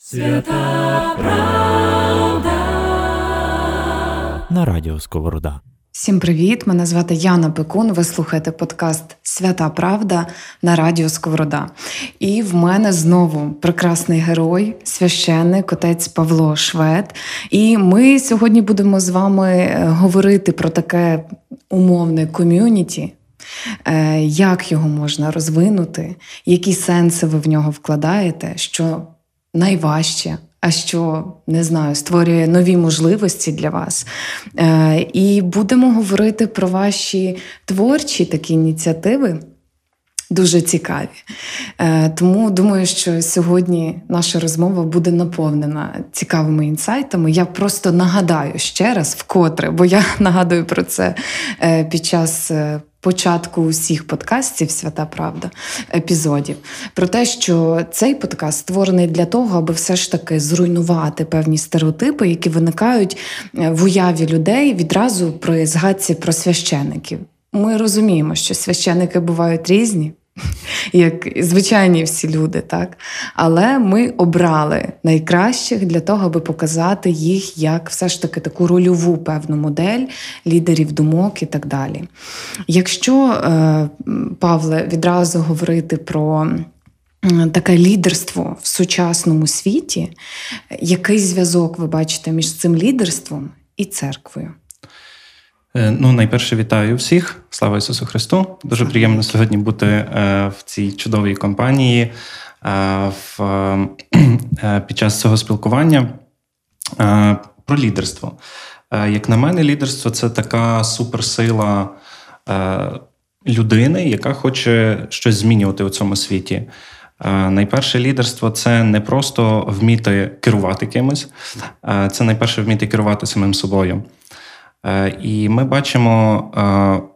Свята правда на радіо Сковорода. Всім привіт! Мене звати Яна Пекун. Ви слухаєте подкаст Свята Правда на радіо Сковорода. І в мене знову прекрасний герой, священник, отець Павло Швед. І ми сьогодні будемо з вами е, говорити про таке умовне ком'юніті. Е, як його можна розвинути, які сенси ви в нього вкладаєте, що найважче, а що не знаю, створює нові можливості для вас. Е, І будемо говорити про ваші творчі такі ініціативи. Дуже цікаві. Е, Тому думаю, що сьогодні наша розмова буде наповнена цікавими інсайтами. Я просто нагадаю ще раз, вкотре, бо я нагадую про це е, під час е, початку усіх подкастів Свята Правда епізодів про те, що цей подкаст створений для того, аби все ж таки зруйнувати певні стереотипи, які виникають в уяві людей відразу при згадці про священиків. Ми розуміємо, що священики бувають різні, як звичайні всі люди, так? Але ми обрали найкращих для того, аби показати їх як все ж таки таку рольову певну модель лідерів думок і так далі. Якщо, е, Павле, відразу говорити про. Таке лідерство в сучасному світі. Який зв'язок ви бачите між цим лідерством і церквою? Е, ну, найперше вітаю всіх. Слава Ісусу Христу! Дуже приємно сьогодні бути е, в цій чудовій компанії е, під час цього спілкування про лідерство. Як на мене, лідерство це така суперсила людини, яка хоче щось змінювати у цьому світі. Найперше лідерство це не просто вміти керувати кимось, це найперше вміти керувати самим собою. Е, і ми бачимо е,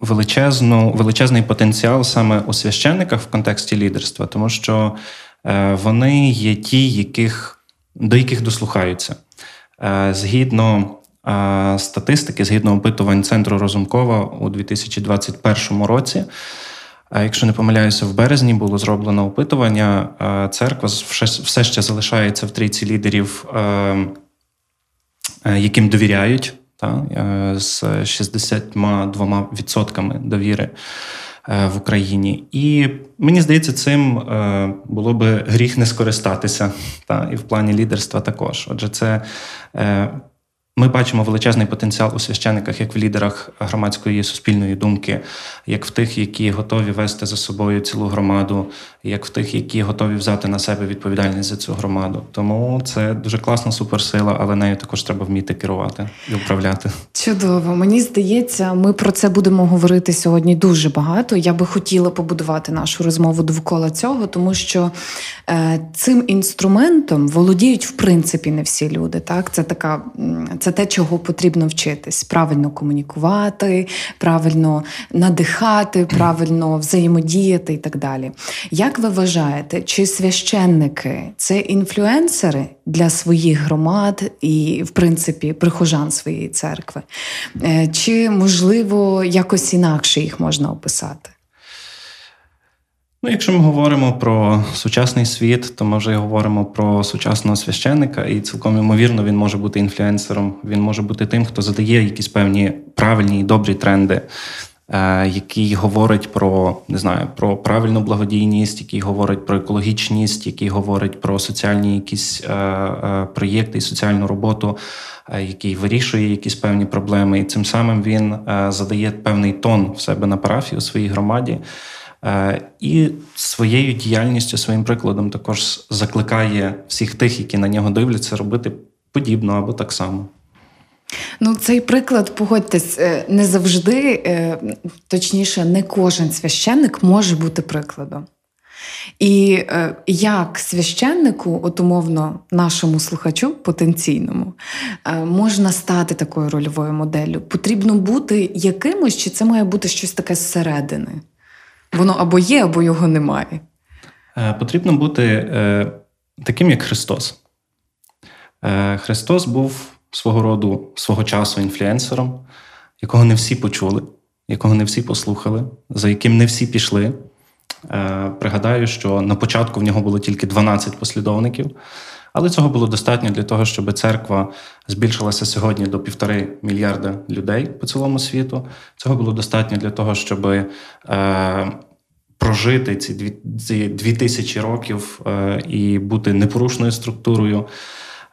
величезну, величезний потенціал саме у священниках в контексті лідерства, тому що е, вони є ті, яких, до яких дослухаються. Згідно статистики, згідно опитувань Центру Розумкова у 2021 році. Якщо не помиляюся, в березні було зроблено опитування. Церква все ще залишається в трійці лідерів, яким довіряють та, е, з 62% довіри е, в Україні. І мені здається, цим е, було би гріх не скористатися, та, і в плані лідерства також. Отже, це ми бачимо величезний потенціал у священиках, як в лідерах громадської суспільної думки, як в тих, які готові вести за собою цілу громаду, як в тих, які готові взяти на себе відповідальність за цю громаду. Тому це дуже класна суперсила, але нею також треба вміти керувати і управляти. Чудово, мені здається, ми про це будемо говорити сьогодні дуже багато. Я би хотіла побудувати нашу розмову довкола цього, тому що е, цим інструментом володіють в принципі не всі люди. Так, це така це це те, чого потрібно вчитись: правильно комунікувати, правильно надихати, правильно взаємодіяти і так далі. Як ви вважаєте, чи священники це інфлюенсери для своїх громад і, в принципі, прихожан своєї церкви? Е, чи можливо якось інакше їх можна описати? Ну, якщо ми говоримо про сучасний світ, то ми вже говоримо про сучасного священника, і цілком ймовірно він може бути інфлюенсером. Він може бути тим, хто задає якісь певні правильні і добрі тренди, е, який говорить про не знаю, про правильну благодійність, який говорить про екологічність, який говорить про соціальні якісь е, е, проєкти і соціальну роботу, який вирішує якісь певні проблеми, і цим самим він задає певний тон в себе на парафії у своїй громаді. Е, і своєю діяльністю, своїм прикладом також закликає всіх тих, які на нього дивляться, робити подібно або так само. Ну, цей приклад, погодьтесь, е, не завжди, е, точніше, не кожен священник може бути прикладом. І як священнику, от умовно, нашому слухачу потенційному, можна стати такою рольовою моделлю? Потрібно бути якимось, чи це має бути щось таке зсередини? Воно або є, або його немає. Е, потрібно бути е, таким, як Христос. Е, Христос був свого роду, свого часу інфлюенсером, якого не всі почули, якого не всі послухали, за яким не всі пішли. Пригадаю, що на початку в нього було тільки 12 послідовників. Але цього було достатньо для того, щоб церква збільшилася сьогодні до півтори мільярда людей по цілому світу. Цього було достатньо для того, щоб е, прожити ці дві, ці дві тисячі років е, і бути непорушною структурою.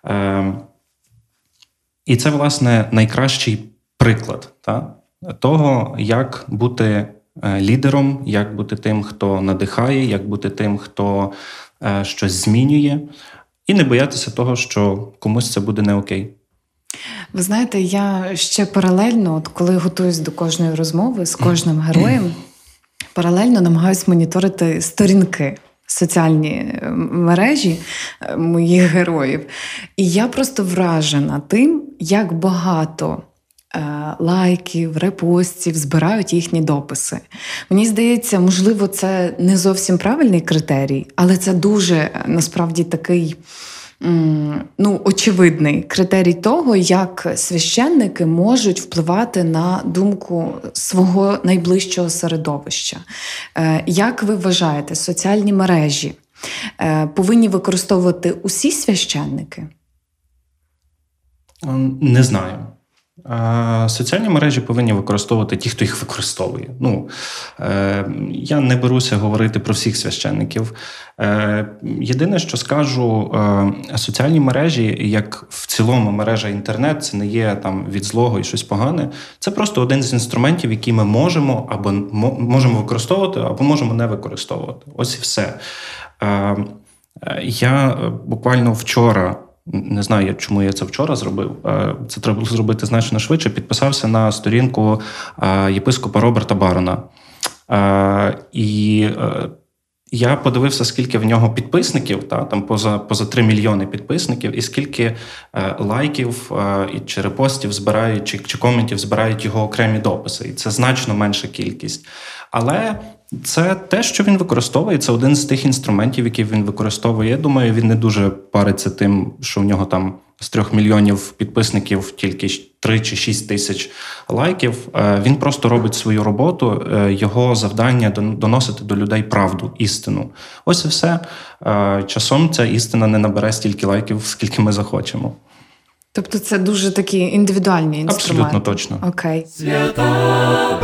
Е, І це, власне, найкращий приклад та, того, як бути е, лідером, як бути тим, хто надихає, як бути тим, хто е, щось змінює і не боятися того, що комусь це буде не окей. Ви знаєте, я ще паралельно, от коли готуюсь до кожної розмови з кожним героєм, паралельно намагаюся моніторити сторінки. Соціальні е, мережі е, моїх героїв. І я просто вражена тим, як багато лайків, репостів збирають їхні дописи. Мені здається, можливо, це не зовсім правильний критерій, але це дуже насправді такий ну, очевидний критерій того, як священники можуть впливати на думку свого найближчого середовища. Е, як ви вважаєте, соціальні мережі е, повинні використовувати усі священники? Не знаю. Соціальні мережі повинні використовувати ті, хто їх використовує. Ну е, я не беруся говорити про всіх священників. Е, єдине, що скажу, е, соціальні мережі, як в цілому мережа інтернет, це не є там від злого і щось погане. Це просто один з інструментів, які ми можемо або можемо використовувати, або можемо не використовувати. Ось і все. Я буквально вчора не знаю, чому я це вчора зробив. Е, це треба було зробити значно швидше. Підписався на сторінку е, єпископа Роберта Барона. Е, і я подивився, скільки в нього підписників, та там поза поза 3 мільйони підписників, і скільки лайків і чи репостів збирають, чи, чи коментів збирають його окремі дописи. І це значно менша кількість. Але це те, що він використовує. Це один з тих інструментів, які він використовує. Я думаю, він не дуже париться тим, що в нього там з трьох мільйонів підписників тільки 3 чи 6 тисяч лайків. Е, він просто робить свою роботу. Е, його завдання доносити до людей правду, істину. Ось і все. Е, часом ця істина не набере стільки лайків, скільки ми захочемо. Тобто це дуже такі індивідуальні інструменти? Абсолютно точно. Окей. Свята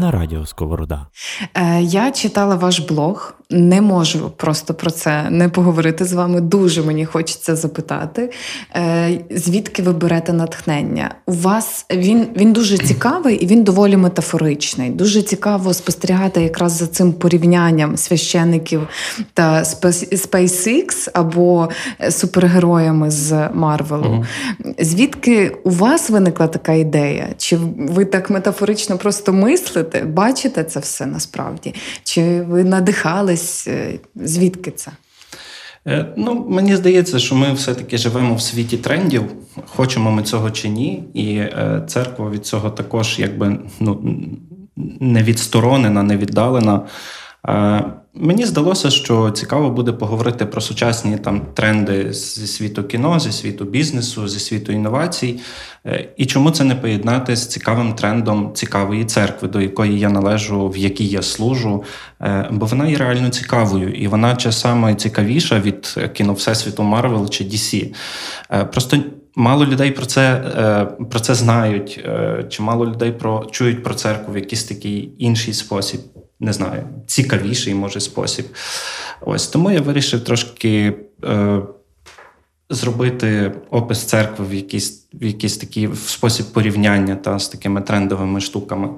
на радіо Сковорода. Е, я читала ваш блог. Не можу просто про це не поговорити з вами. Дуже мені хочеться запитати. Е, звідки ви берете натхнення? У вас він він дуже цікавий і він доволі метафоричний. Дуже цікаво спостерігати якраз за цим порівнянням священиків та SpaceX або супергероями з Марвелу. Звідки у вас виникла така ідея? Чи ви так метафорично просто мислите? Бачите це все насправді? Чи ви надихались? Е, звідки це? Е, ну, Мені здається, що ми все-таки живемо в світі трендів, хочемо ми цього чи ні. І е, церква від цього також якби ну, не відсторонена, не віддалена. Мені здалося, що цікаво буде поговорити про сучасні там тренди зі світу кіно, зі світу бізнесу, зі світу інновацій, е, і чому це не поєднати з цікавим трендом цікавої церкви, до якої я належу, в якій я служу, е, бо вона є реально цікавою, і вона часами цікавіша від кіно Всесвіту Марвел чи DC. Е, просто Мало людей про це про це знають, чи мало людей про чують про церкву в якийсь такий інший спосіб не знаю, цікавіший може спосіб. Ось тому я вирішив трошки е, зробити опис церкви в якийсь в якийсь такий в спосіб порівняння та з такими трендовими штуками.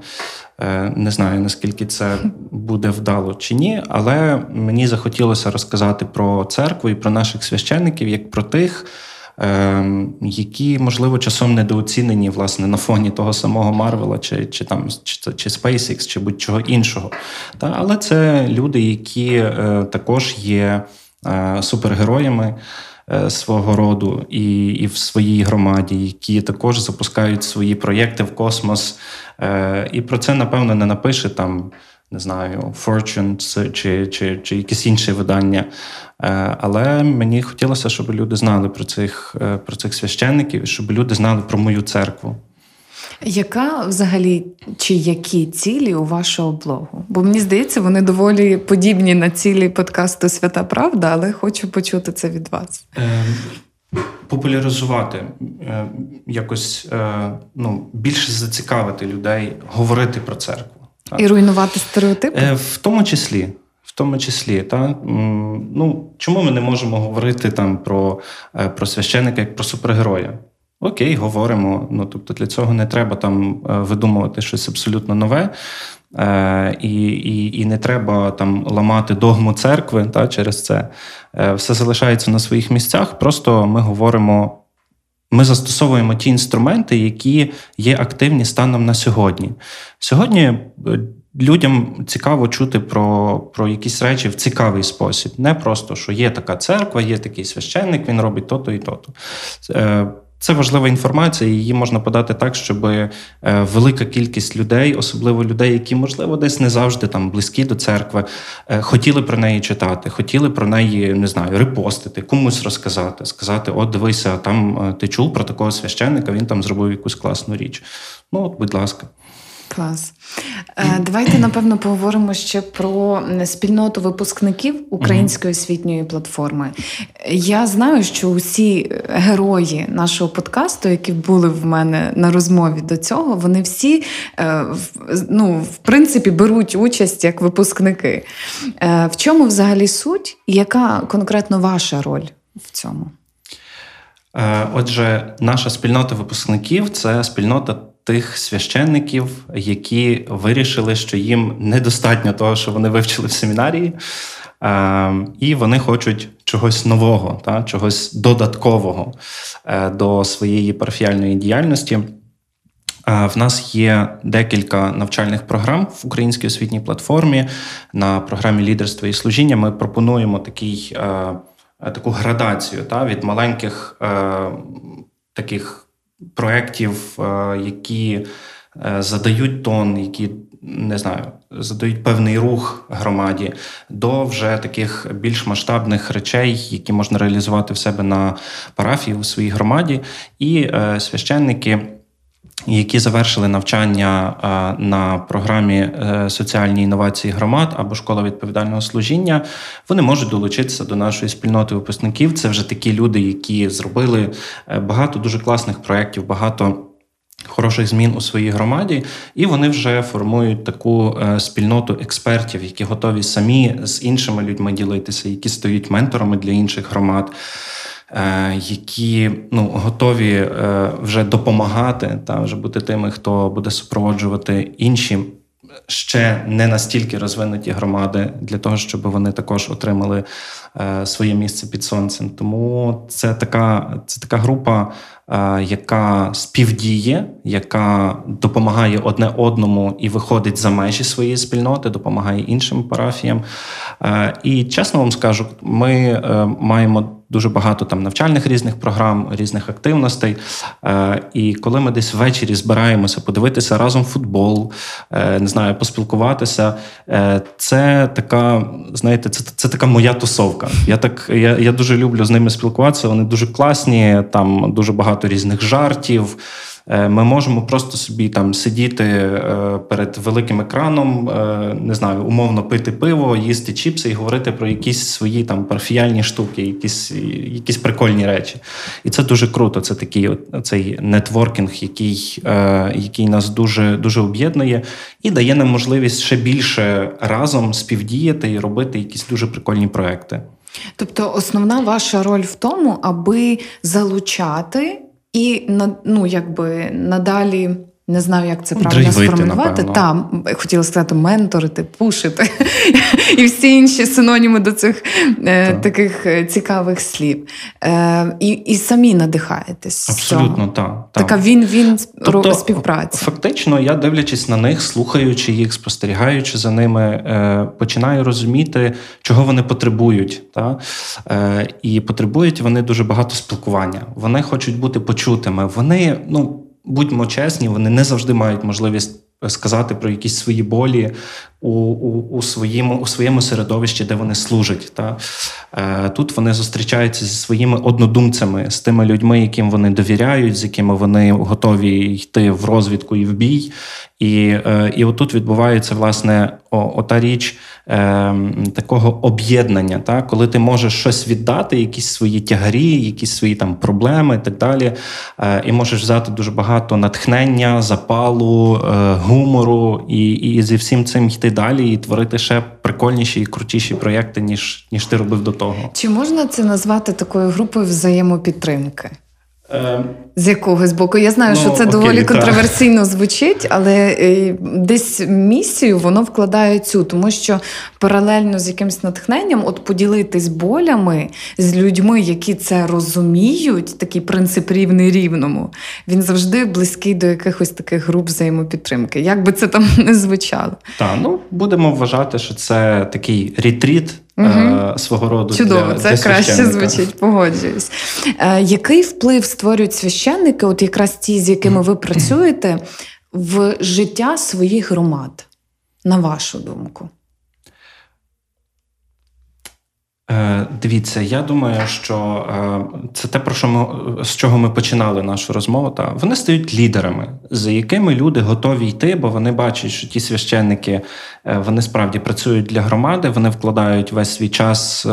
Е, Не знаю, наскільки це буде вдало чи ні, але мені захотілося розказати про церкву і про наших священників як про тих. Ем, які, можливо, часом недооцінені власне на фоні того самого Марвела, чи чи там чи, чи SpaceX, чи будь-чого іншого. Та, Але це люди, які е, також є е, супергероями. Е, свого роду і і в своїй громаді, які також запускають свої проєкти в космос. І про це, напевно, не напише там не знаю, Fortune чи чи, чи якесь інше видання. Е, але мені хотілося, щоб люди знали про цих е, про цих священників, щоб люди знали про мою церкву. Яка взагалі чи які цілі у вашого блогу? Бо мені здається, вони доволі подібні на цілі подкасту Свята Правда, але хочу почути це від вас. Е, популяризувати, якось ну, більше зацікавити людей, говорити про церкву. Так? І руйнувати стереотипи? Е, в тому числі. В тому числі, та ну чому ми не можемо говорити там про е, про священника як про супергероя? Окей, говоримо. Ну тобто для цього не треба там е, видумувати щось абсолютно нове, е, і і, і не треба там ламати догму церкви та, через це. Е, Все залишається на своїх місцях. Просто ми говоримо. Ми застосовуємо ті інструменти, які є активні станом на сьогодні. Сьогодні е, людям цікаво чути про про якісь речі в цікавий спосіб. Не просто, що є така церква, є такий священник, він робить то-то і то-то. Е, це важлива інформація, її можна подати так, щоб е, велика кількість людей, особливо людей, які, можливо, десь не завжди там близькі до церкви, е, хотіли про неї читати, хотіли про неї не знаю, репостити, комусь розказати, сказати: От, дивися, там ти чув про такого священника, він там зробив якусь класну річ. Ну, от, будь ласка. Клас. Е, давайте напевно поговоримо ще про спільноту випускників української освітньої платформи. Я знаю, що усі герої нашого подкасту, які були в мене на розмові до цього, вони всі е, ну, в принципі беруть участь як випускники. Е, в чому взагалі суть і яка конкретно ваша роль в цьому? Отже, наша спільнота випускників це спільнота тих священників, які вирішили, що їм недостатньо того, що вони вивчили в семінарії, і вони хочуть чогось нового, та, чогось додаткового е, до своєї парафіальної діяльності. В нас є декілька навчальних програм в українській освітній платформі. На програмі лідерства і служіння ми пропонуємо такий, е, таку градацію та, від маленьких е, таких проєктів, е, які е, задають тон, які не знаю, задають певний рух громаді, до вже таких більш масштабних речей, які можна реалізувати в себе на парафії у своїй громаді, і е, священники які завершили навчання на програмі е, соціальні інновації громад або школа відповідального служіння, вони можуть долучитися до нашої спільноти випускників. Це вже такі люди, які зробили е, багато дуже класних проєктів, багато. Хороших змін у своїй громаді, і вони вже формують таку е, спільноту експертів, які готові самі з іншими людьми ділитися, які стають менторами для інших громад. Е, які ну, готові е, вже допомагати та вже бути тими, хто буде супроводжувати інші. Ще не настільки розвинуті громади для того, щоб вони також отримали е, своє місце під сонцем. Тому це така це така група, яка співдіє, яка допомагає одне одному і виходить за межі своєї спільноти, допомагає іншим парафіям. І чесно вам скажу, ми маємо дуже багато там навчальних різних програм, різних активностей. Е, і коли ми десь ввечері збираємося подивитися разом футбол, е, не знаю, поспілкуватися, е, це така, знаєте, це це така моя тусовка. Я так я, я дуже люблю з ними спілкуватися. Вони дуже класні, там дуже багато різних жартів. Е, ми можемо просто собі там сидіти е, перед великим екраном, е, не знаю, умовно пити пиво, їсти чіпси і говорити про якісь свої там парфіальні штуки, якісь якісь прикольні речі. І це дуже круто. Це такий цей нетворкінг, який який нас дуже дуже об'єднує і дає нам можливість ще більше разом співдіяти і робити якісь дуже прикольні проекти. Тобто, основна ваша роль в тому, аби залучати і ну, якби надалі. Не знаю, як це правильно Драйвити, сформулювати. Там хотіла сказати менторити, пушити і всі інші синоніми до цих е, таких е, цікавих слів. Е, І і самі надихаєтесь. Абсолютно, так. Така він-він тобто, співпраця. Фактично, я дивлячись на них, слухаючи їх, спостерігаючи за ними, е, починаю розуміти, чого вони потребують. Та? Е, І потребують вони дуже багато спілкування. Вони хочуть бути почутими. Вони, ну будьмо чесні, вони не завжди мають можливість сказати про якісь свої болі у у, у, своєму у своєму середовищі, де вони служать. Та? Е, тут вони зустрічаються зі своїми однодумцями, з тими людьми, яким вони довіряють, з якими вони готові йти в розвідку і в бій. І е, і отут відбувається власне ота річ е, такого об'єднання, та? коли ти можеш щось віддати, якісь свої тягарі, якісь свої там проблеми і так далі. Е, і можеш взяти дуже багато натхнення, запалу, е, гумору, і і зі всім цим йти далі і творити ще прикольніші і крутіші проєкти, ніж, ніж ти робив до того. Чи можна це назвати такою групою взаємопідтримки? Ем, з якогось боку. Я знаю, ну, що це окей, доволі контроверсійно звучить, але е, десь місію воно вкладає цю, тому що паралельно з якимось натхненням, от поділитись болями з людьми, які це розуміють, такий принцип рівний рівному, він завжди близький до якихось таких груп взаємопідтримки. Як би це там не звучало? Так, ну будемо вважати, що це такий ретріт Угу. Свого роду чудово, для, це для краще звучить, погоджуюсь. Е, Який вплив створюють священники, от якраз ті, з якими ви працюєте, в життя своїх громад, на вашу думку? Е, дивіться, я думаю, що е, це те, про що ми з чого ми починали нашу розмову. Та вони стають лідерами, за якими люди готові йти, бо вони бачать, що ті священники е, вони справді працюють для громади, вони вкладають весь свій час,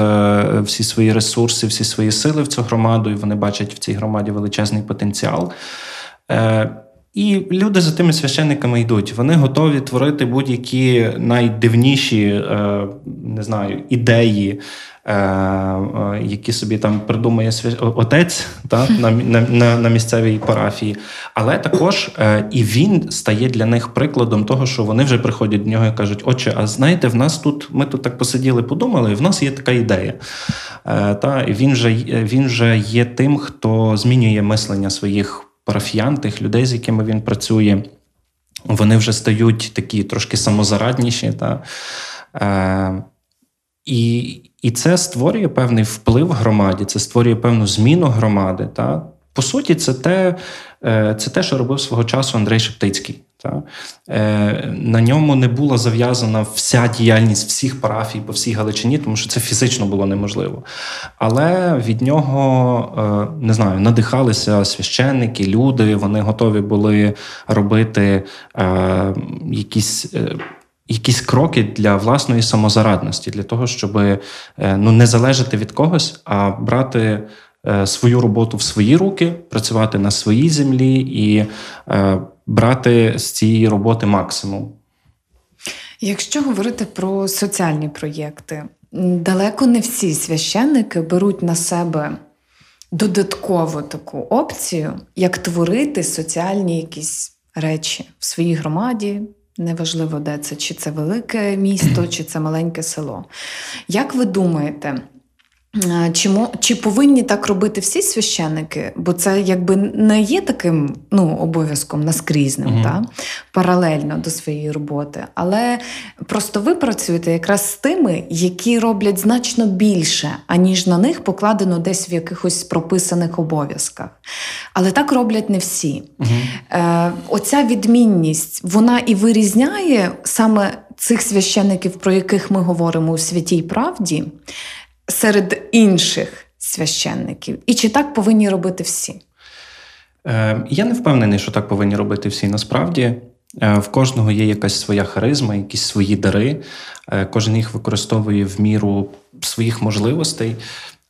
всі свої ресурси, всі свої сили в цю громаду, і вони бачать в цій громаді величезний потенціал. І люди за тими священниками йдуть. Вони готові творити будь-які найдивніші, не знаю, ідеї, Е, е, які собі там придумує отець та, на, на, на місцевій парафії. Але також е, і він стає для них прикладом того, що вони вже приходять до нього і кажуть: Отче, а знаєте, в нас тут ми тут так посиділи, подумали, і в нас є така ідея. Та, Він же він вже є тим, хто змінює мислення своїх парафіян, тих людей, з якими він працює. Вони вже стають такі трошки самозарадніші. Та, і і це створює певний вплив громаді, це створює певну зміну громади. Та? По суті, це те, е, це те, що робив свого часу Андрей Шептицький. Та? Е, на ньому не була зав'язана вся діяльність всіх парафій по всій Галичині, тому що це фізично було неможливо. Але від нього е, не знаю, надихалися священники, люди. Вони готові були робити якісь якісь кроки для власної самозарадності, для того, щоб е, ну, не залежати від когось, а брати е, свою роботу в свої руки, працювати на своїй землі і е, брати з цієї роботи максимум. Якщо говорити про соціальні проєкти, далеко не всі священники беруть на себе додаткову таку опцію, як творити соціальні якісь речі в своїй громаді, Неважливо, де це, чи це велике місто, чи це маленьке село. Як ви думаєте, чи чи повинні так робити всі священники? Бо це якби не є таким ну, обов'язком наскрізним, угу. та? паралельно до своєї роботи. Але просто ви працюєте якраз з тими, які роблять значно більше, аніж на них покладено десь в якихось прописаних обов'язках. Але так роблять не всі. Угу. Е, Оця відмінність вона і вирізняє саме цих священників, про яких ми говоримо у святій правді серед інших священників? І чи так повинні робити всі? Е, я не впевнений, що так повинні робити всі насправді. Е, в кожного є якась своя харизма, якісь свої дари. Е, кожен їх використовує в міру своїх можливостей.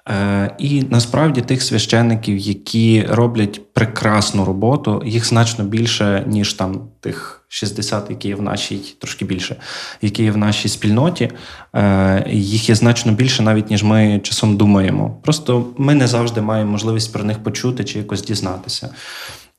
Е, і насправді тих священників, які роблять прекрасну роботу, їх значно більше, ніж там тих 60, які є в нашій, трошки більше, які є в нашій спільноті. Е, їх є значно більше, навіть ніж ми часом думаємо. Просто ми не завжди маємо можливість про них почути чи якось дізнатися.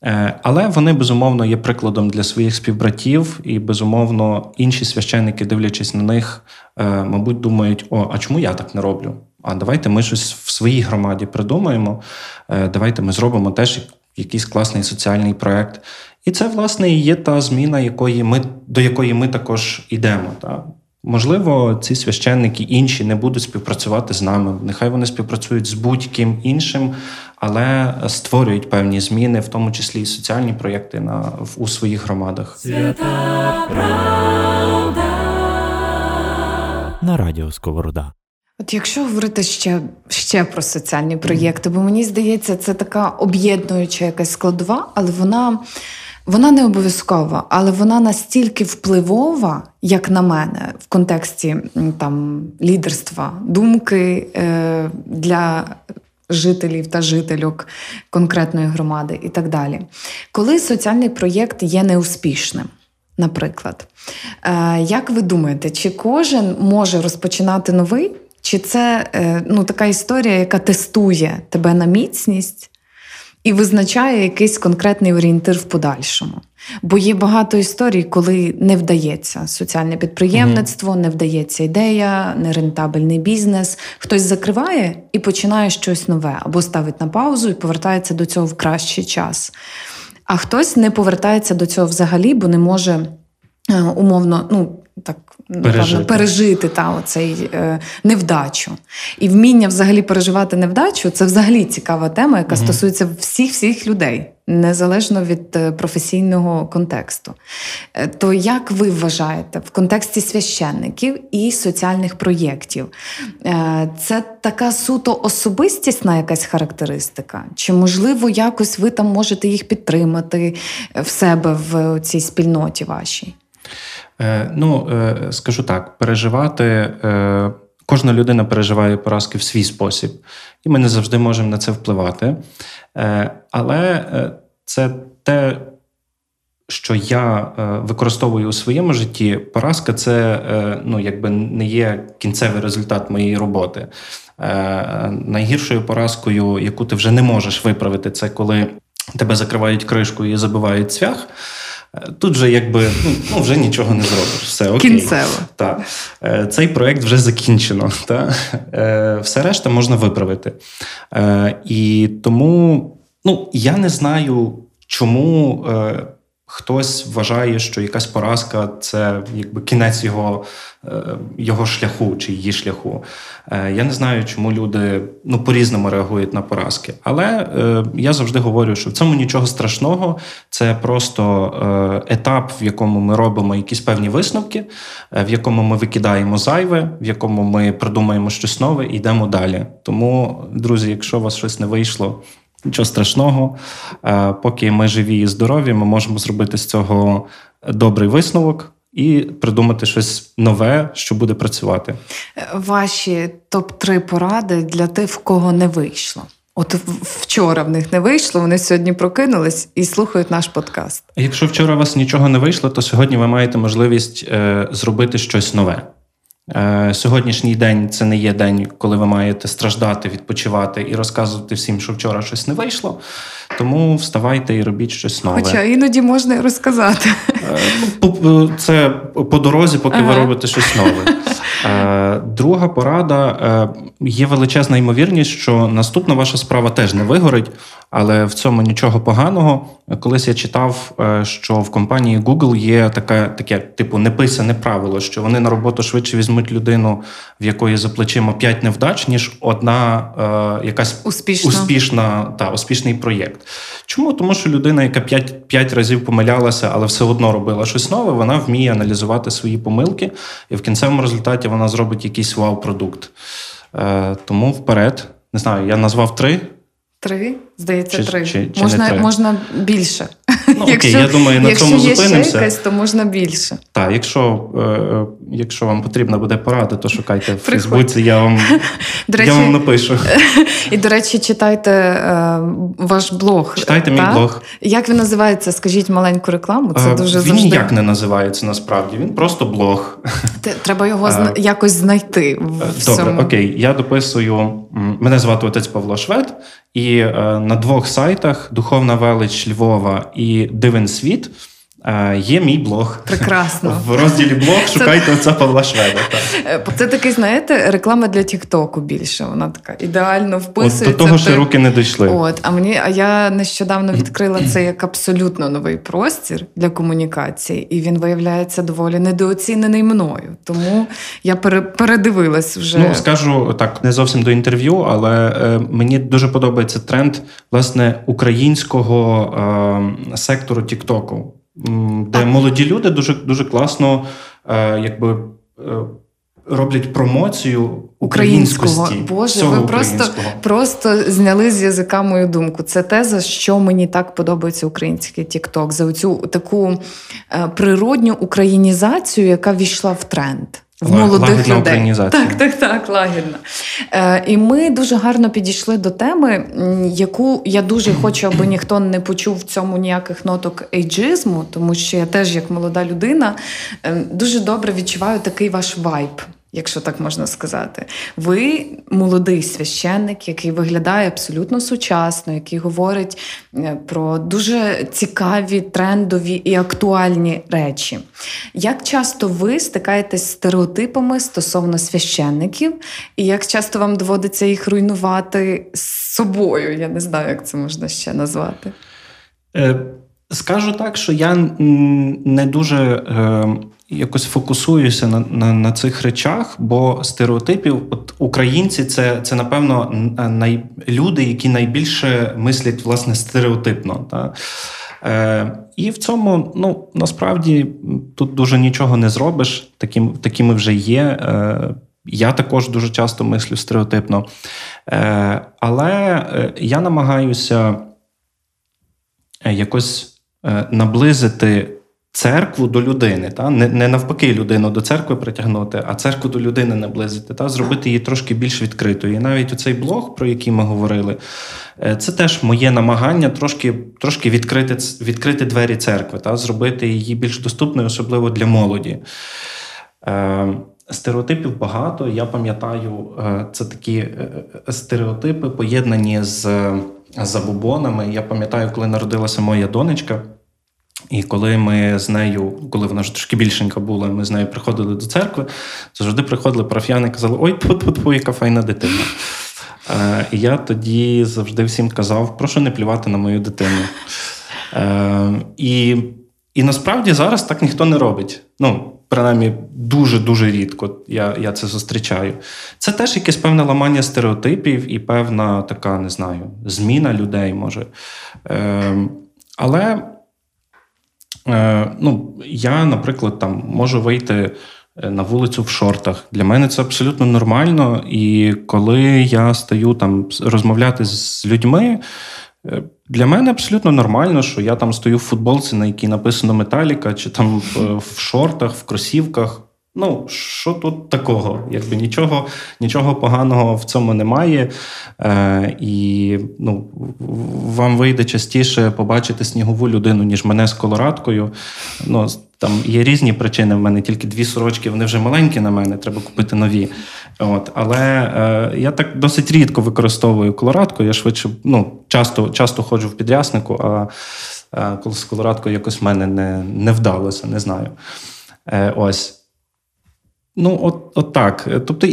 Е, але вони безумовно є прикладом для своїх співбратів, і безумовно інші священники, дивлячись на них, мабуть, думають: о, а чому я так не роблю? А давайте ми щось в своїй громаді придумаємо. Е, давайте ми зробимо теж якийсь класний соціальний проєкт. І це, власне, і є та зміна, якої ми, до якої ми також йдемо. Та? Можливо, ці священники інші не будуть співпрацювати з нами. Нехай вони співпрацюють з будь-ким іншим, але створюють певні зміни, в тому числі і соціальні проєкти на, у своїх громадах. Свята правда на радіо Сковорода. От якщо говорити ще ще про соціальні проєкти, бо мені здається, це така об'єднуюча якась складова, але вона вона не обов'язкова, але вона настільки впливова, як на мене, в контексті там лідерства, думки е, для жителів та жительок конкретної громади і так далі. Коли соціальний проєкт є неуспішним. Наприклад, е, як ви думаєте, чи кожен може розпочинати новий? Чи це е, ну, така історія, яка тестує тебе на міцність і визначає якийсь конкретний орієнтир в подальшому? Бо є багато історій, коли не вдається соціальне підприємництво, не вдається ідея, нерентабельний бізнес. Хтось закриває і починає щось нове, або ставить на паузу і повертається до цього в кращий час. А хтось не повертається до цього взагалі, бо не може е, умовно, ну так пережити, пережити та оцей е, невдачу. І вміння взагалі переживати невдачу це взагалі цікава тема, яка угу. стосується всіх всіх людей, незалежно від е, професійного контексту. Е, то як ви вважаєте в контексті священників і соціальних проєктів? Е, це така суто особистісна якась характеристика? Чи можливо якось ви там можете їх підтримати в себе в цій спільноті вашій? Е, ну, е, скажу так, переживати. Е, кожна людина переживає поразки в свій спосіб, і ми не завжди можемо на це впливати. Але це те, що я використовую у своєму житті, поразка це ну, якби не є кінцевий результат моєї роботи. Найгіршою поразкою, яку ти вже не можеш виправити, це коли тебе закривають кришкою і забивають цвях. Тут же якби ну, ну, вже нічого не зробиш. Все окей. Кінцево. Так. Е, цей проєкт вже закінчено. Та? Е, все решта можна виправити. Е, і тому ну, я не знаю, чому хтось вважає, що якась поразка це якби кінець його е, його шляху чи її шляху. Е, я не знаю, чому люди ну, по-різному реагують на поразки. Але е, я завжди говорю, що в цьому нічого страшного, це просто етап, в якому ми робимо якісь певні висновки, в якому ми викидаємо зайве, в якому ми придумаємо щось нове і йдемо далі. Тому, друзі, якщо у вас щось не вийшло. Нічого страшного, е, поки ми живі і здорові, ми можемо зробити з цього добрий висновок і придумати щось нове, що буде працювати. Ваші топ-3 поради для тих, в кого не вийшло. От вчора в них не вийшло, вони сьогодні прокинулись і слухають наш подкаст. Якщо вчора у вас нічого не вийшло, то сьогодні ви маєте можливість е, зробити щось нове. Е, сьогоднішній день це не є день, коли ви маєте страждати, відпочивати і розказувати всім, що вчора щось не вийшло. Тому вставайте і робіть щось нове. Хоча іноді можна і розказати. Е, ну, це по дорозі, поки ага. ви робите щось нове. Е, друга порада є величезна ймовірність, що наступна ваша справа теж не вигорить, але в цьому нічого поганого. Колись я читав, що в компанії Google є таке, таке типу неписане правило, що вони на роботу швидше візьмуть людину, в якої за плечима п'ять невдач, ніж одна е, якась успішна успішна та успішний проєкт. Чому? Тому що людина, яка п'ять 5 разів помилялася, але все одно робила щось нове, вона вміє аналізувати свої помилки, і в кінцевому результаті вона зробить якийсь вау-продукт. Е, Тому вперед, не знаю, я назвав три. Три? Здається, чи, три. Чи, чи можна, три. можна більше. Ну, якщо, окей, я думаю, на якщо цьому є зупинимося. Ще якась, то можна більше. Так, якщо е, якщо вам потрібна буде порада, то шукайте в Фейсбуці, я вам до речі, я вам напишу. І, до речі, читайте е, ваш блог. Читайте мій блог. Як він називається? Скажіть маленьку рекламу. Це е, дуже Він завжди... ніяк не називається насправді. Він просто блог. Треба його е, якось знайти. в Добре, всьому. окей. Я дописую. Мене звати отець Павло Швед, і е, на двох сайтах Духовна велич Львова і Дивен світ. Е, є мій блог. Прекрасно. В розділі блог шукайте оце Павла Шведа. Е, це такий, знаєте, реклама для Тіктоку більше. Вона така ідеально вписується. От До того ще руки не дійшли. От, А мені, а я нещодавно відкрила це як абсолютно новий простір для комунікації, і він виявляється доволі недооцінений мною. Тому я передивилась вже. Ну, скажу так, не зовсім до інтерв'ю, але е, мені дуже подобається тренд власне українського е, сектору Тіктоку де молоді люди дуже дуже класно е, якби. Е, роблять промоцію Українського. Боже, ви просто, українського. просто зняли з язика мою думку. Це те, за що мені так подобається український Тікток, за цю таку е, природню українізацію, яка війшла в тренд. В Ла- молодих лагідна людей. українізація. Так, так, так, лагідна. Е, і ми дуже гарно підійшли до теми, яку я дуже хочу, аби ніхто не почув в цьому ніяких ноток ейджизму, тому що я теж, як молода людина, е, дуже добре відчуваю такий ваш вайб. Якщо так можна сказати, ви молодий священник, який виглядає абсолютно сучасно, який говорить е, про дуже цікаві, трендові і актуальні речі. Як часто ви стикаєтесь з стереотипами стосовно священників, і як часто вам доводиться їх руйнувати з собою? Я не знаю, як це можна ще назвати. Е, Скажу так, що я не дуже е, якось фокусуюся на, на, на цих речах, бо стереотипів, от українці, це, це напевно най, люди, які найбільше мислять власне стереотипно. Та? Е, і в цьому, ну насправді, тут дуже нічого не зробиш, таким, такими вже є. Е, я також дуже часто мислю стереотипно. Е, але е, я намагаюся е, якось е, наблизити церкву до людини, та? Не, не навпаки людину до церкви притягнути, а церкву до людини наблизити, та? зробити її трошки більш відкритою. І навіть оцей блог, про який ми говорили, е, це теж моє намагання трошки, трошки відкрити, відкрити двері церкви, та? зробити її більш доступною, особливо для молоді. Е, Стереотипів багато. Я пам'ятаю, е, це такі стереотипи, поєднані з забобонами. Я пам'ятаю, коли народилася моя донечка, і коли ми з нею, коли вона вже трошки більшенька була, ми з нею приходили до церкви, то завжди приходили парафіяни і казали: Ой, тьфу-тьфу-тьфу, яка файна дитина. Е, І я тоді завжди всім казав: прошу не плювати на мою дитину. Е, І, і насправді зараз так ніхто не робить. Ну, принаймні, дуже-дуже рідко я, я це зустрічаю. Це теж якесь певне ламання стереотипів і певна така, не знаю, зміна людей може. Е, але е, ну, я, наприклад, там можу вийти е, на вулицю в шортах. Для мене це абсолютно нормально. І коли я стаю там розмовляти з людьми, е, для мене абсолютно нормально, що я там стою в футболці, на якій написано Металіка, чи там в шортах, в кросівках. Ну, що тут такого? Якби нічого, нічого поганого в цьому немає. Е, і ну, вам вийде частіше побачити снігову людину, ніж мене з колорадкою. Ну, там є різні причини. В мене тільки дві сорочки, вони вже маленькі на мене, треба купити нові. От, але е, я так досить рідко використовую колорадку. Я швидше ну, часто, часто ходжу в підряснику, а, коли з колорадкою якось в мене не, не вдалося, не знаю. Е, ось. Ну, от, от так. Тобто,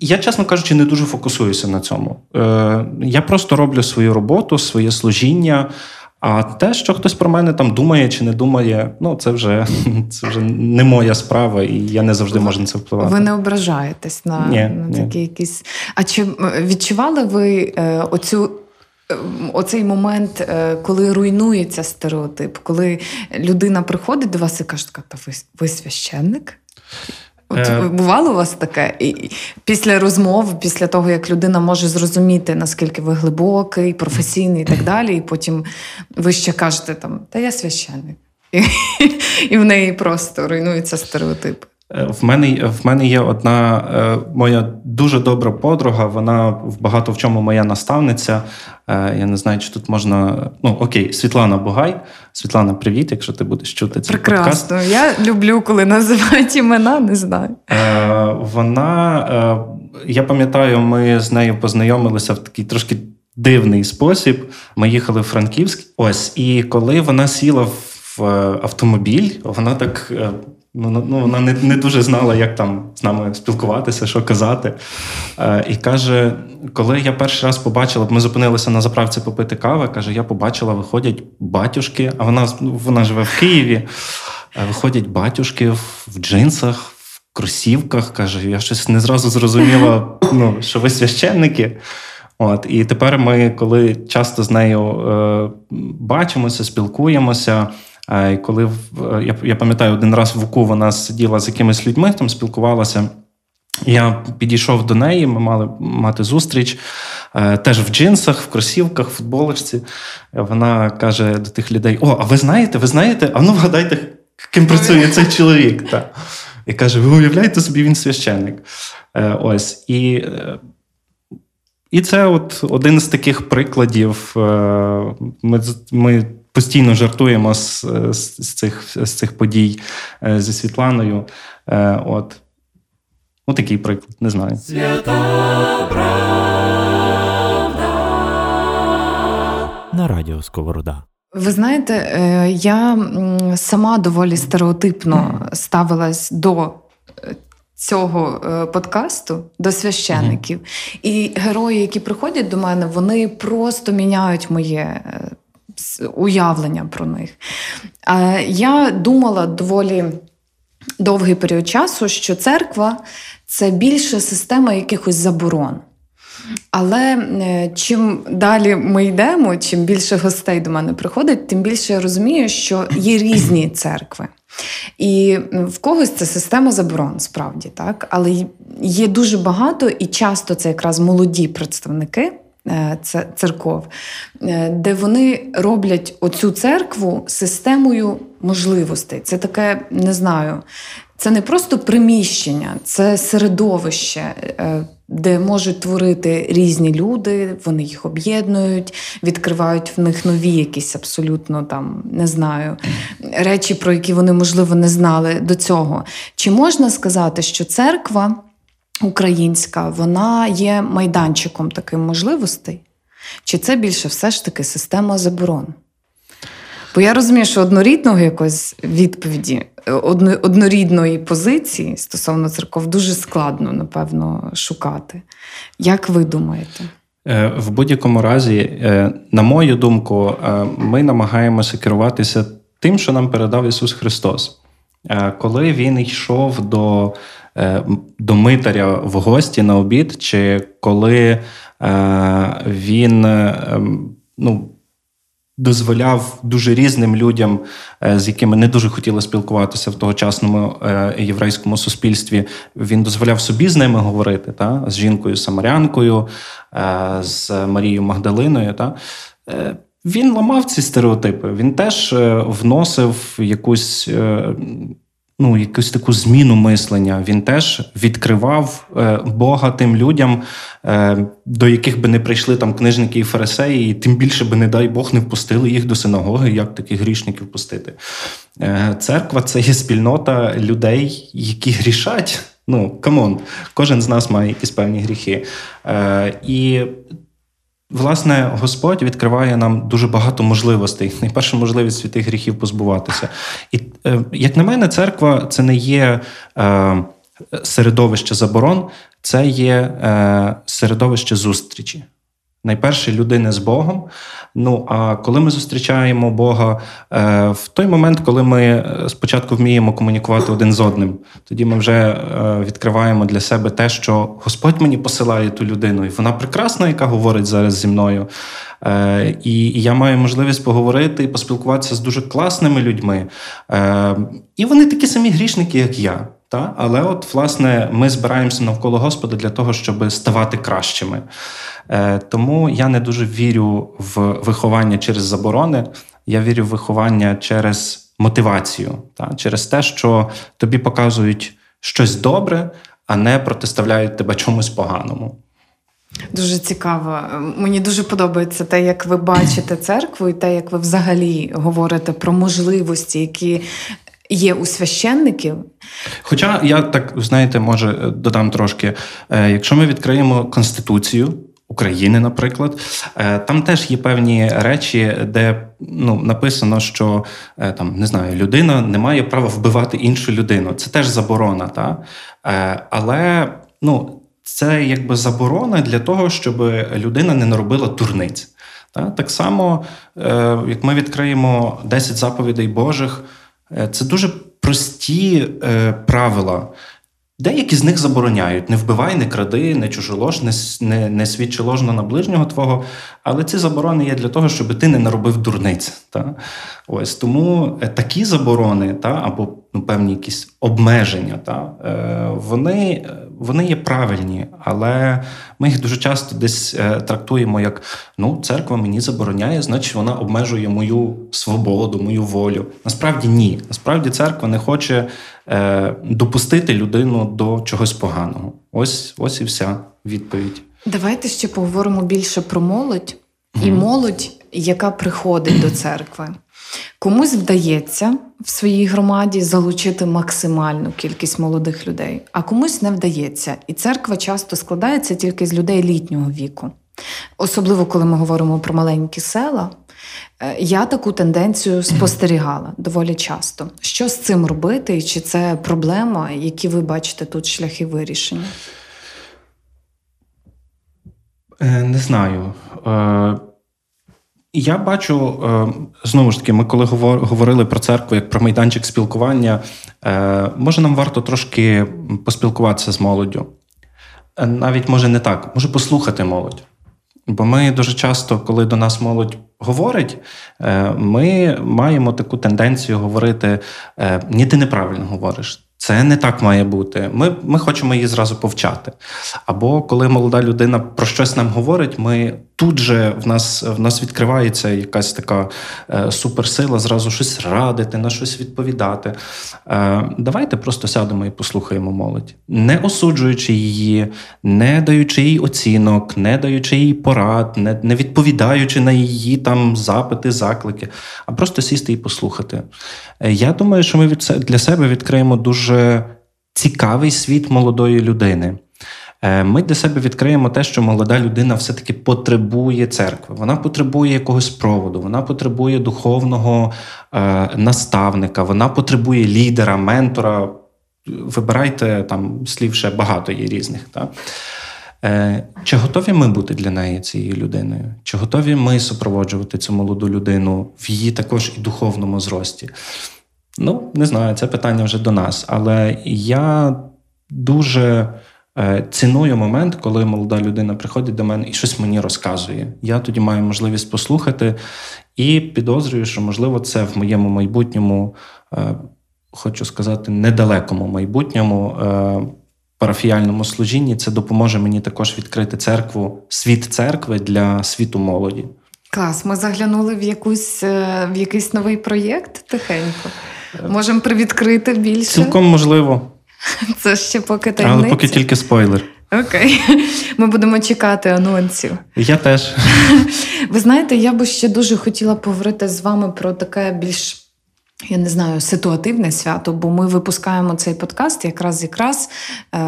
я, чесно кажучи, не дуже фокусуюся на цьому. Е, я просто роблю свою роботу, своє служіння. А те, що хтось про мене там думає чи не думає, ну це вже це вже не моя справа, і я не завжди можу на це впливати. Ви не ображаєтесь на, Ні, на ні. такі якісь. А чи відчували ви е, оцю? е, Оцей момент, е, коли руйнується стереотип, коли людина приходить до вас і каже, та ви, ви священник? От Е. бувало у вас таке? І після розмов, після того, як людина може зрозуміти, наскільки ви глибокий, професійний і так далі, і потім ви ще кажете там, та я священник. І, і в неї просто руйнуються стереотип. Е, В мене, в мене є одна е, моя дуже добра подруга. Вона в багато в чому моя наставниця. Е, я не знаю, чи тут можна. Ну окей, Світлана Бугай. Світлана, привіт, якщо ти будеш чути цей подкаст. Прекрасно. Я люблю, коли називають імена, не знаю. Вона, я пам'ятаю, ми з нею познайомилися в такий трошки дивний спосіб. Ми їхали в Франківськ. Ось, і коли вона сіла в автомобіль, вона так. Ну, ну, вона не, не дуже знала, як там з нами спілкуватися, що казати. Е, і каже: коли я перший раз побачила, ми зупинилися на заправці попити кави, каже, я побачила, виходять батюшки, а вона, ну, вона живе в Києві. Е, Виходять батюшки в, в джинсах, в кросівках. Каже, я щось не зразу зрозуміла, ну, що ви священники. От, і тепер ми, коли часто з нею е, бачимося, спілкуємося. І коли е, я, я пам'ятаю, один раз в УКУ вона сиділа з якимись людьми, там спілкувалася. Я підійшов до неї, ми мали мати зустріч е, теж в джинсах, в кросівках, в футболочці. Вона каже до тих людей: О, а ви знаєте, ви знаєте? А ну вгадайте, ким працює цей чоловік. Та. І каже: ви уявляєте собі, він священник. Е, ось. І і це от один з таких прикладів. Ми ми постійно жартуємо з з, цих з цих подій зі Світланою. От. Ну, такий приклад, не знаю. Свята правда на радіо Сковорода. Ви знаєте, е, я сама доволі стереотипно ставилась до е, цього е, подкасту, до священників. Mm-hmm. І герої, які приходять до мене, вони просто міняють моє уявлення про них. Я думала доволі довгий період часу, що церква це більше система якихось заборон. Але е, чим далі ми йдемо, чим більше гостей до мене приходить, тим більше я розумію, що є різні церкви. І в когось це система заборон, справді так. Але є дуже багато, і часто це якраз молоді представники церков, е, де вони роблять оцю церкву системою можливостей. Це таке, не знаю, це не просто приміщення, це середовище, е, де можуть творити різні люди, вони їх об'єднують, відкривають в них нові якісь абсолютно там не знаю речі, про які вони можливо не знали до цього. Чи можна сказати, що церква українська вона є майданчиком таким можливостей? Чи це більше все ж таки система заборон? Бо я розумію, що однорідного якоїсь відповіді, однорідної позиції стосовно церков дуже складно, напевно, шукати. Як ви думаєте? Е, в будь-якому разі, е, на мою думку, е, ми намагаємося керуватися тим, що нам передав Ісус Христос. Коли Він йшов до до митаря в гості на обід, чи коли він ем, ну, дозволяв дуже різним людям, е, з якими не дуже хотіло спілкуватися в тогочасному е, єврейському суспільстві. Він дозволяв собі з ними говорити, та з жінкою Самарянкою, е, з Марією Магдалиною. Та. Він ламав ці стереотипи. Він теж вносив якусь ну, якусь таку зміну мислення. Він теж відкривав е, Бога тим людям, е, до яких би не прийшли там книжники і фарисеї, і тим більше би, не дай Бог, не впустили їх до синагоги, як таких грішників пустити. Е, церква це є спільнота людей, які грішать. Ну, come on, кожен з нас має якісь певні гріхи. І Власне, Господь відкриває нам дуже багато можливостей. Найперша можливість святих гріхів позбуватися. І, е, як на мене, церква це не є е, середовище заборон, це є е, середовище зустрічі найперше людини з Богом. Ну а коли ми зустрічаємо Бога е, в той момент, коли ми е, спочатку вміємо комунікувати один з одним, тоді ми вже е, відкриваємо для себе те, що Господь мені посилає ту людину, і вона прекрасна, яка говорить зараз зі мною. І я маю можливість поговорити і поспілкуватися з дуже класними людьми. І вони такі самі грішники, як я. Та? Але, от, власне, ми збираємося навколо Господа для того, щоб ставати кращими. Е, Тому я не дуже вірю в виховання через заборони. Я вірю в виховання через мотивацію, та? через те, що тобі показують щось добре, а не протиставляють тебе чомусь поганому. Дуже цікаво. Мені дуже подобається те, як ви бачите церкву, і те, як ви взагалі говорите про можливості, які є у священників. Хоча я так знаєте, може додам трошки, е, якщо ми відкриємо конституцію. України, наприклад, е, там теж є певні речі, де ну написано, що е, там не знаю, людина не має права вбивати іншу людину. Це теж заборона, та але ну це якби заборона для того, щоб людина не наробила дурниць. Та? Так само, як ми відкриємо 10 заповідей Божих. Е, це дуже прості е, правила. Деякі з них забороняють: не вбивай, не кради, не чужолож, не не, не свідчи ложно на ближнього твого. Але ці заборони є для того, щоб ти не наробив дурниць. Та? Ось Тому е, такі заборони, та, або ну, певні якісь обмеження, та, вони вони є правильні, але ми їх дуже часто десь трактуємо як ну, церква мені забороняє, значить вона обмежує мою свободу, мою волю. Насправді ні. Насправді церква не хоче допустити людину до чогось поганого. Ось, Ось і вся відповідь. Давайте ще поговоримо більше про молодь і молодь, яка приходить до церкви. Комусь вдається в своїй громаді залучити максимальну кількість молодих людей, а комусь не вдається. І церква часто складається тільки з людей літнього віку. Особливо, коли ми говоримо про маленькі села, е, я таку тенденцію спостерігала доволі часто. Що з цим робити, чи це проблема, які ви бачите тут шляхи вирішення? Е, не знаю. Е, я бачу, е, знову ж таки, ми коли говорили про церкву як про майданчик спілкування, може нам варто трошки поспілкуватися з молоддю. Навіть може не так, може послухати молодь. Бо ми дуже часто, коли до нас молодь говорить, ми маємо таку тенденцію говорити: ні, ти неправильно говориш. Це не так має бути. Ми ми хочемо її зразу повчати. Або коли молода людина про щось нам говорить, ми тут же в нас в нас відкривається якась така е, суперсила, зразу щось радити, на щось відповідати. Е, Давайте просто сядемо і послухаємо молодь, не осуджуючи її, не даючи їй оцінок, не даючи їй порад, не, не відповідаючи на її там запити, заклики, а просто сісти і послухати. Е, я думаю, що ми від для себе відкриємо дуже цікавий світ молодої людини. Е, ми для себе відкриємо те, що молода людина все-таки потребує церкви. Вона потребує якогось проводу, вона потребує духовного е, наставника, вона потребує лідера, ментора. Вибирайте там слів ще багато є різних. Так? Е, чи готові ми бути для неї цією людиною? Чи готові ми супроводжувати цю молоду людину в її також і духовному зрості? Ну, не знаю, це питання вже до нас. Але я дуже ціную момент, коли молода людина приходить до мене і щось мені розказує. Я тоді маю можливість послухати і підозрюю, що, можливо, це в моєму майбутньому, е, хочу сказати, недалекому майбутньому парафіяльному служінні, це допоможе мені також відкрити церкву, світ церкви для світу молоді. Клас, ми заглянули в якусь е, в якийсь новий проєкт тихенько. Можемо привідкрити більше. Цілком можливо. Це ще поки таємниця. Але поки тільки спойлер. Окей, ми будемо чекати анонсів. Я теж. Ви знаєте, я би ще дуже хотіла поговорити з вами про таке більш я не знаю, ситуативне свято, бо ми випускаємо цей подкаст якраз якраз е,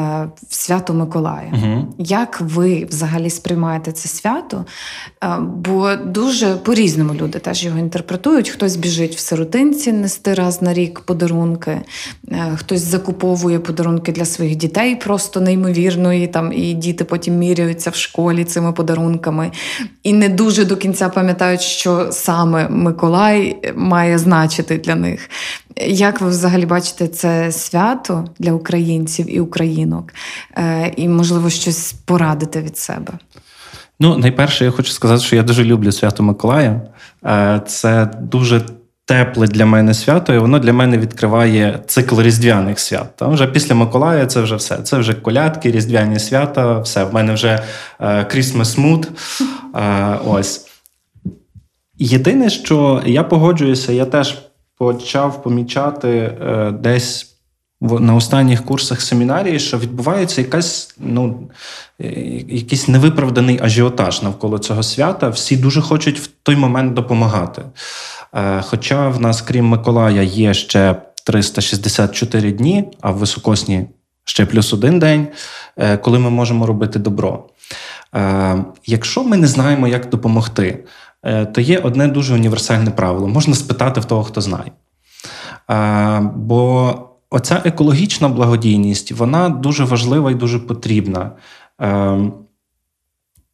в свято Миколая. Угу. Як ви взагалі сприймаєте це свято? Е, бо дуже по-різному люди теж його інтерпретують. Хтось біжить в сиротинці нести раз на рік подарунки, е, хтось закуповує подарунки для своїх дітей просто неймовірно, і там і діти потім міряються в школі цими подарунками. І не дуже до кінця пам'ятають, що саме Миколай має значити для них. Як ви взагалі бачите це свято для українців і українок? Е, і, можливо, щось порадити від себе? Ну, найперше, я хочу сказати, що я дуже люблю свято Миколая. Е, це дуже тепле для мене свято, і воно для мене відкриває цикл різдвяних свят. Там вже після Миколая це вже все. Це вже колядки, різдвяні свята, все. В мене вже е, Christmas mood. Ось. Єдине, що я погоджуюся, я теж почав помічати е, десь на останніх курсах семінарії, що відбувається якась ну, е, якийсь невиправданий ажіотаж навколо цього свята. Всі дуже хочуть в той момент допомагати. Е, хоча в нас, крім Миколая, є ще 364 дні, а в високосні ще плюс один день, коли ми можемо робити добро. Якщо ми не знаємо, як допомогти, то є одне дуже універсальне правило: можна спитати в того, хто знає. Е, бо оця екологічна благодійність вона дуже важлива і дуже потрібна. Е,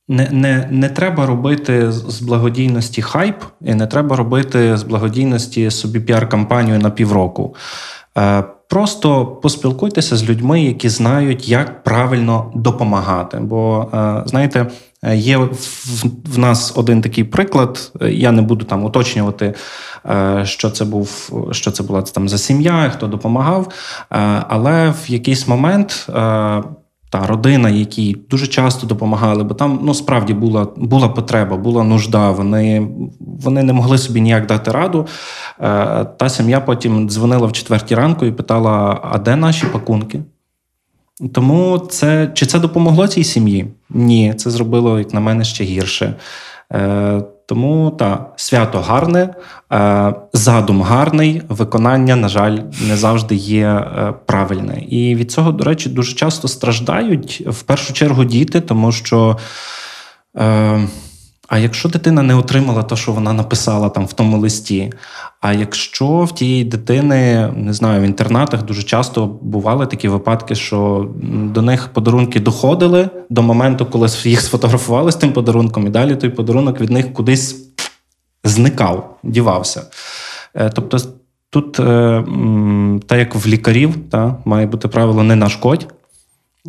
не не, не треба робити з благодійності хайп, і не треба робити з благодійності собі піар-кампанію на півроку. Просто поспілкуйтеся з людьми, які знають, як правильно допомагати. Бо, е, знаєте, є в нас один такий приклад. Я не буду там уточнювати, що це був, що це була там за сім'я, хто допомагав. Але в якийсь момент та родина, які дуже часто допомагали, бо там ну справді була була потреба, була нужда. Вони вони не могли собі ніяк дати раду. Е, та сім'я потім дзвонила в четвертій ранку і питала: а де наші пакунки? Тому це чи це допомогло цій сім'ї? Ні, це зробило, як на мене, ще гірше. Е, тому та свято гарне, е, задум гарний, виконання, на жаль, не завжди є е, правильне. І від цього, до речі, дуже часто страждають в першу чергу діти, тому що. А якщо дитина не отримала те, що вона написала там в тому листі, а якщо в тієї дитини, не знаю, в інтернатах дуже часто бували такі випадки, що до них подарунки доходили до моменту, коли їх сфотографували з тим подарунком, і далі той подарунок від них кудись зникав, дівався. Е, тобто тут, е, так як в лікарів, та, має бути правило не нашкодь.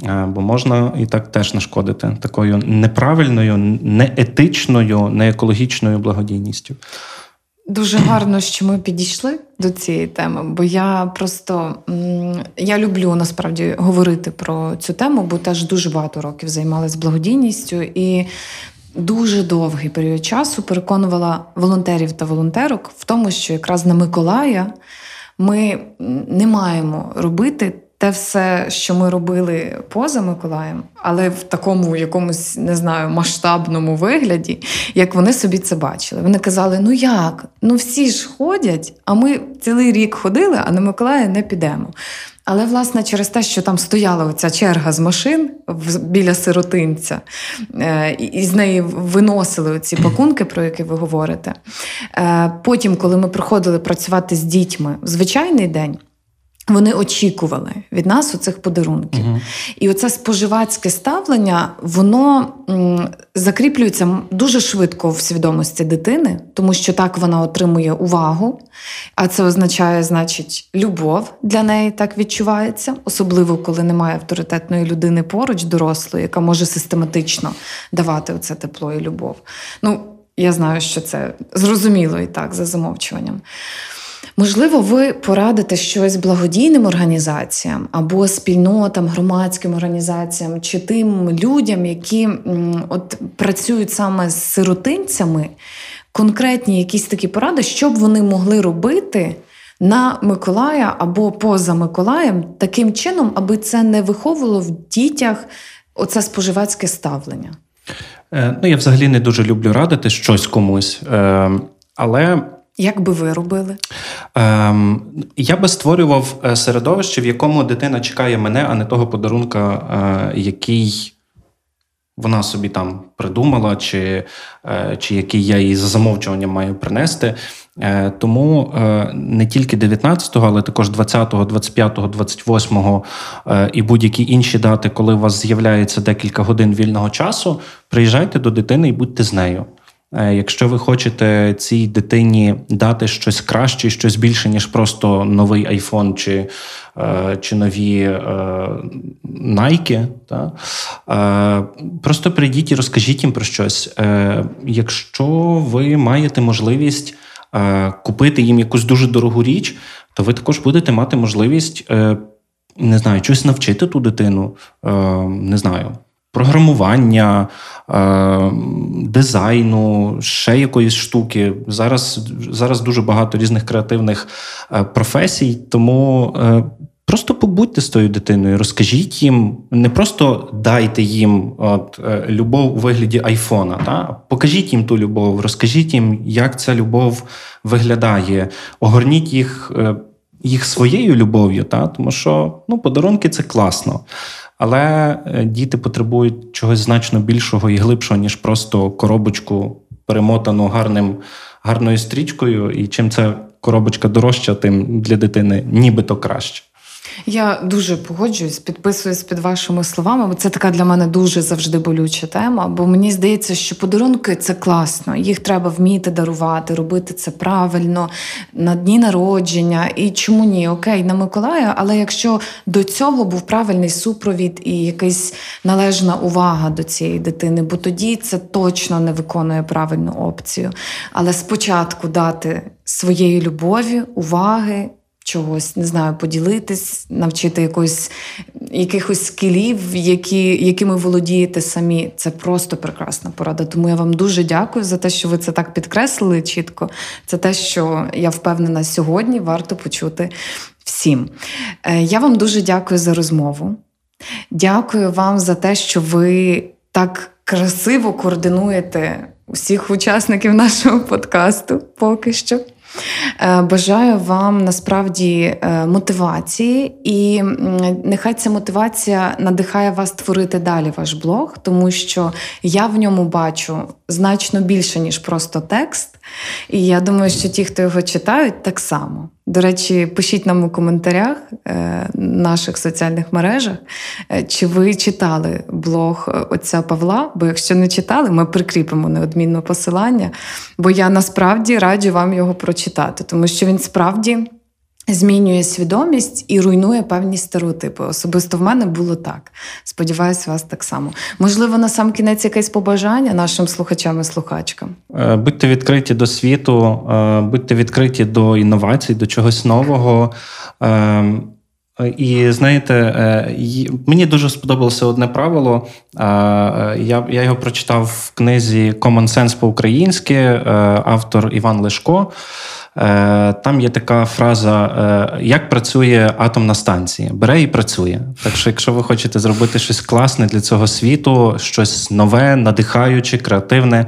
Е, бо можна і так теж нашкодити такою неправильною, неетичною, неекологічною благодійністю. Дуже гарно, що ми підійшли до цієї теми, бо я просто я люблю насправді говорити про цю тему, бо теж дуже багато років займалась благодійністю і дуже довгий період часу переконувала волонтерів та волонтерок в тому, що якраз на Миколая ми не маємо робити те все, що ми робили поза Миколаєм, але в такому якомусь не знаю масштабному вигляді, як вони собі це бачили. Вони казали: ну як? Ну всі ж ходять, а ми цілий рік ходили, а на Миколая не підемо. Але, власне, через те, що там стояла оця черга з машин біля сиротинця, е, і з неї виносили ці пакунки, про які ви говорите. Е, потім, коли ми приходили працювати з дітьми в звичайний день. Вони очікували від нас оцих подарунків. uh І оце споживацьке ставлення, воно м, закріплюється дуже швидко в свідомості дитини, тому що так вона отримує увагу, а це означає, значить, любов для неї так відчувається, особливо коли немає авторитетної людини поруч, дорослої, яка може систематично давати оце тепло і любов. Ну, я знаю, що це зрозуміло і так за замовчуванням. Можливо, ви порадите щось благодійним організаціям або спільнотам, громадським організаціям чи тим людям, які от працюють саме з сиротинцями, конкретні якісь такі поради, що б вони могли робити на Миколая або поза Миколаєм таким чином, аби це не виховувало в дітях оце споживацьке ставлення. Е, ну, я взагалі не дуже люблю радити щось комусь, е, але як би ви робили? Ем, Я би створював е, середовище, в якому дитина чекає мене, а не того подарунка, е, який вона собі там придумала, чи е, чи який я їй за замовчуванням маю принести. Е, Тому е, не тільки 19-го, але також 20-го, 25-го, 28-го і будь-які інші дати, коли у вас з'являється декілька годин вільного часу, приїжджайте до дитини і будьте з нею. Е, якщо ви хочете цій дитині дати щось краще, щось більше, ніж просто новий айфон чи е, чи нові та, е, просто прийдіть і розкажіть їм про щось. Якщо ви маєте можливість купити їм якусь дуже дорогу річ, то ви також будете мати можливість не знаю, щось навчити ту дитину, не знаю програмування, е, дизайну, ще якоїсь штуки. Зараз зараз дуже багато різних креативних е, професій, тому. Е, просто побудьте з тою дитиною, розкажіть їм, не просто дайте їм от, любов у вигляді айфона, та? покажіть їм ту любов, розкажіть їм, як ця любов виглядає, огорніть їх їх своєю любов'ю, та? тому що ну, подарунки це класно. Але е, діти потребують чогось значно більшого і глибшого, ніж просто коробочку, перемотану гарним, гарною стрічкою. І чим ця коробочка дорожча, тим для дитини нібито краще. Я дуже погоджуюсь, підписуюсь під вашими словами, бо це така для мене дуже завжди болюча тема. Бо мені здається, що подарунки це класно, їх треба вміти дарувати, робити це правильно на дні народження. І чому ні? Окей, на Миколая, але якщо до цього був правильний супровід і якась належна увага до цієї дитини, бо тоді це точно не виконує правильну опцію. Але спочатку дати своєї любові, уваги чогось, не знаю, поділитись, навчити якось, якихось скілів, які, якими володієте самі. Це просто прекрасна порада. Тому я вам дуже дякую за те, що ви це так підкреслили чітко. Це те, що я впевнена сьогодні варто почути всім. Е, Я вам дуже дякую за розмову. Дякую вам за те, що ви так красиво координуєте усіх учасників нашого подкасту поки що. Е, Бажаю вам насправді е, мотивації, і нехай ця мотивація надихає вас творити далі ваш блог, тому що я в ньому бачу значно більше, ніж просто текст. І я думаю, що ті, хто його читають, так само. До речі, пишіть нам у коментарях е, наших соціальних мережах, е, чи ви читали блог е, отця Павла. Бо якщо не читали, ми прикріпимо неодмінно посилання. Бо я насправді раджу вам його прочитати, тому що він справді. Змінює свідомість і руйнує певні стереотипи. Особисто в мене було так. Сподіваюсь, вас так само. Можливо, на сам кінець якесь побажання нашим слухачам і слухачкам. Е, Будьте відкриті до світу, е, будьте відкриті до інновацій, до чогось нового. Е, І знаєте, мені дуже сподобалося одне правило. Я, його прочитав в книзі Common Sense по-українськи, автор Іван Лешко. Е, Там є така фраза: е, як працює атомна станція? Бере і працює. Так що, якщо ви хочете зробити щось класне для цього світу, щось нове, надихаюче, креативне,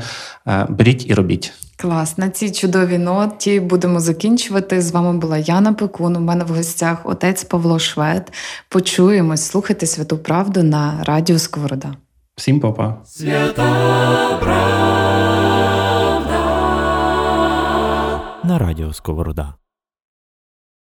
е, беріть і робіть. Клас, на цій чудовій ноті будемо закінчувати. З вами була Яна Пекун. У мене в гостях отець Павло Швед. Почуємось, слухайте святу правду на радіо Сковорода. Всім па-па. Свята правда. На радіо Сковорода.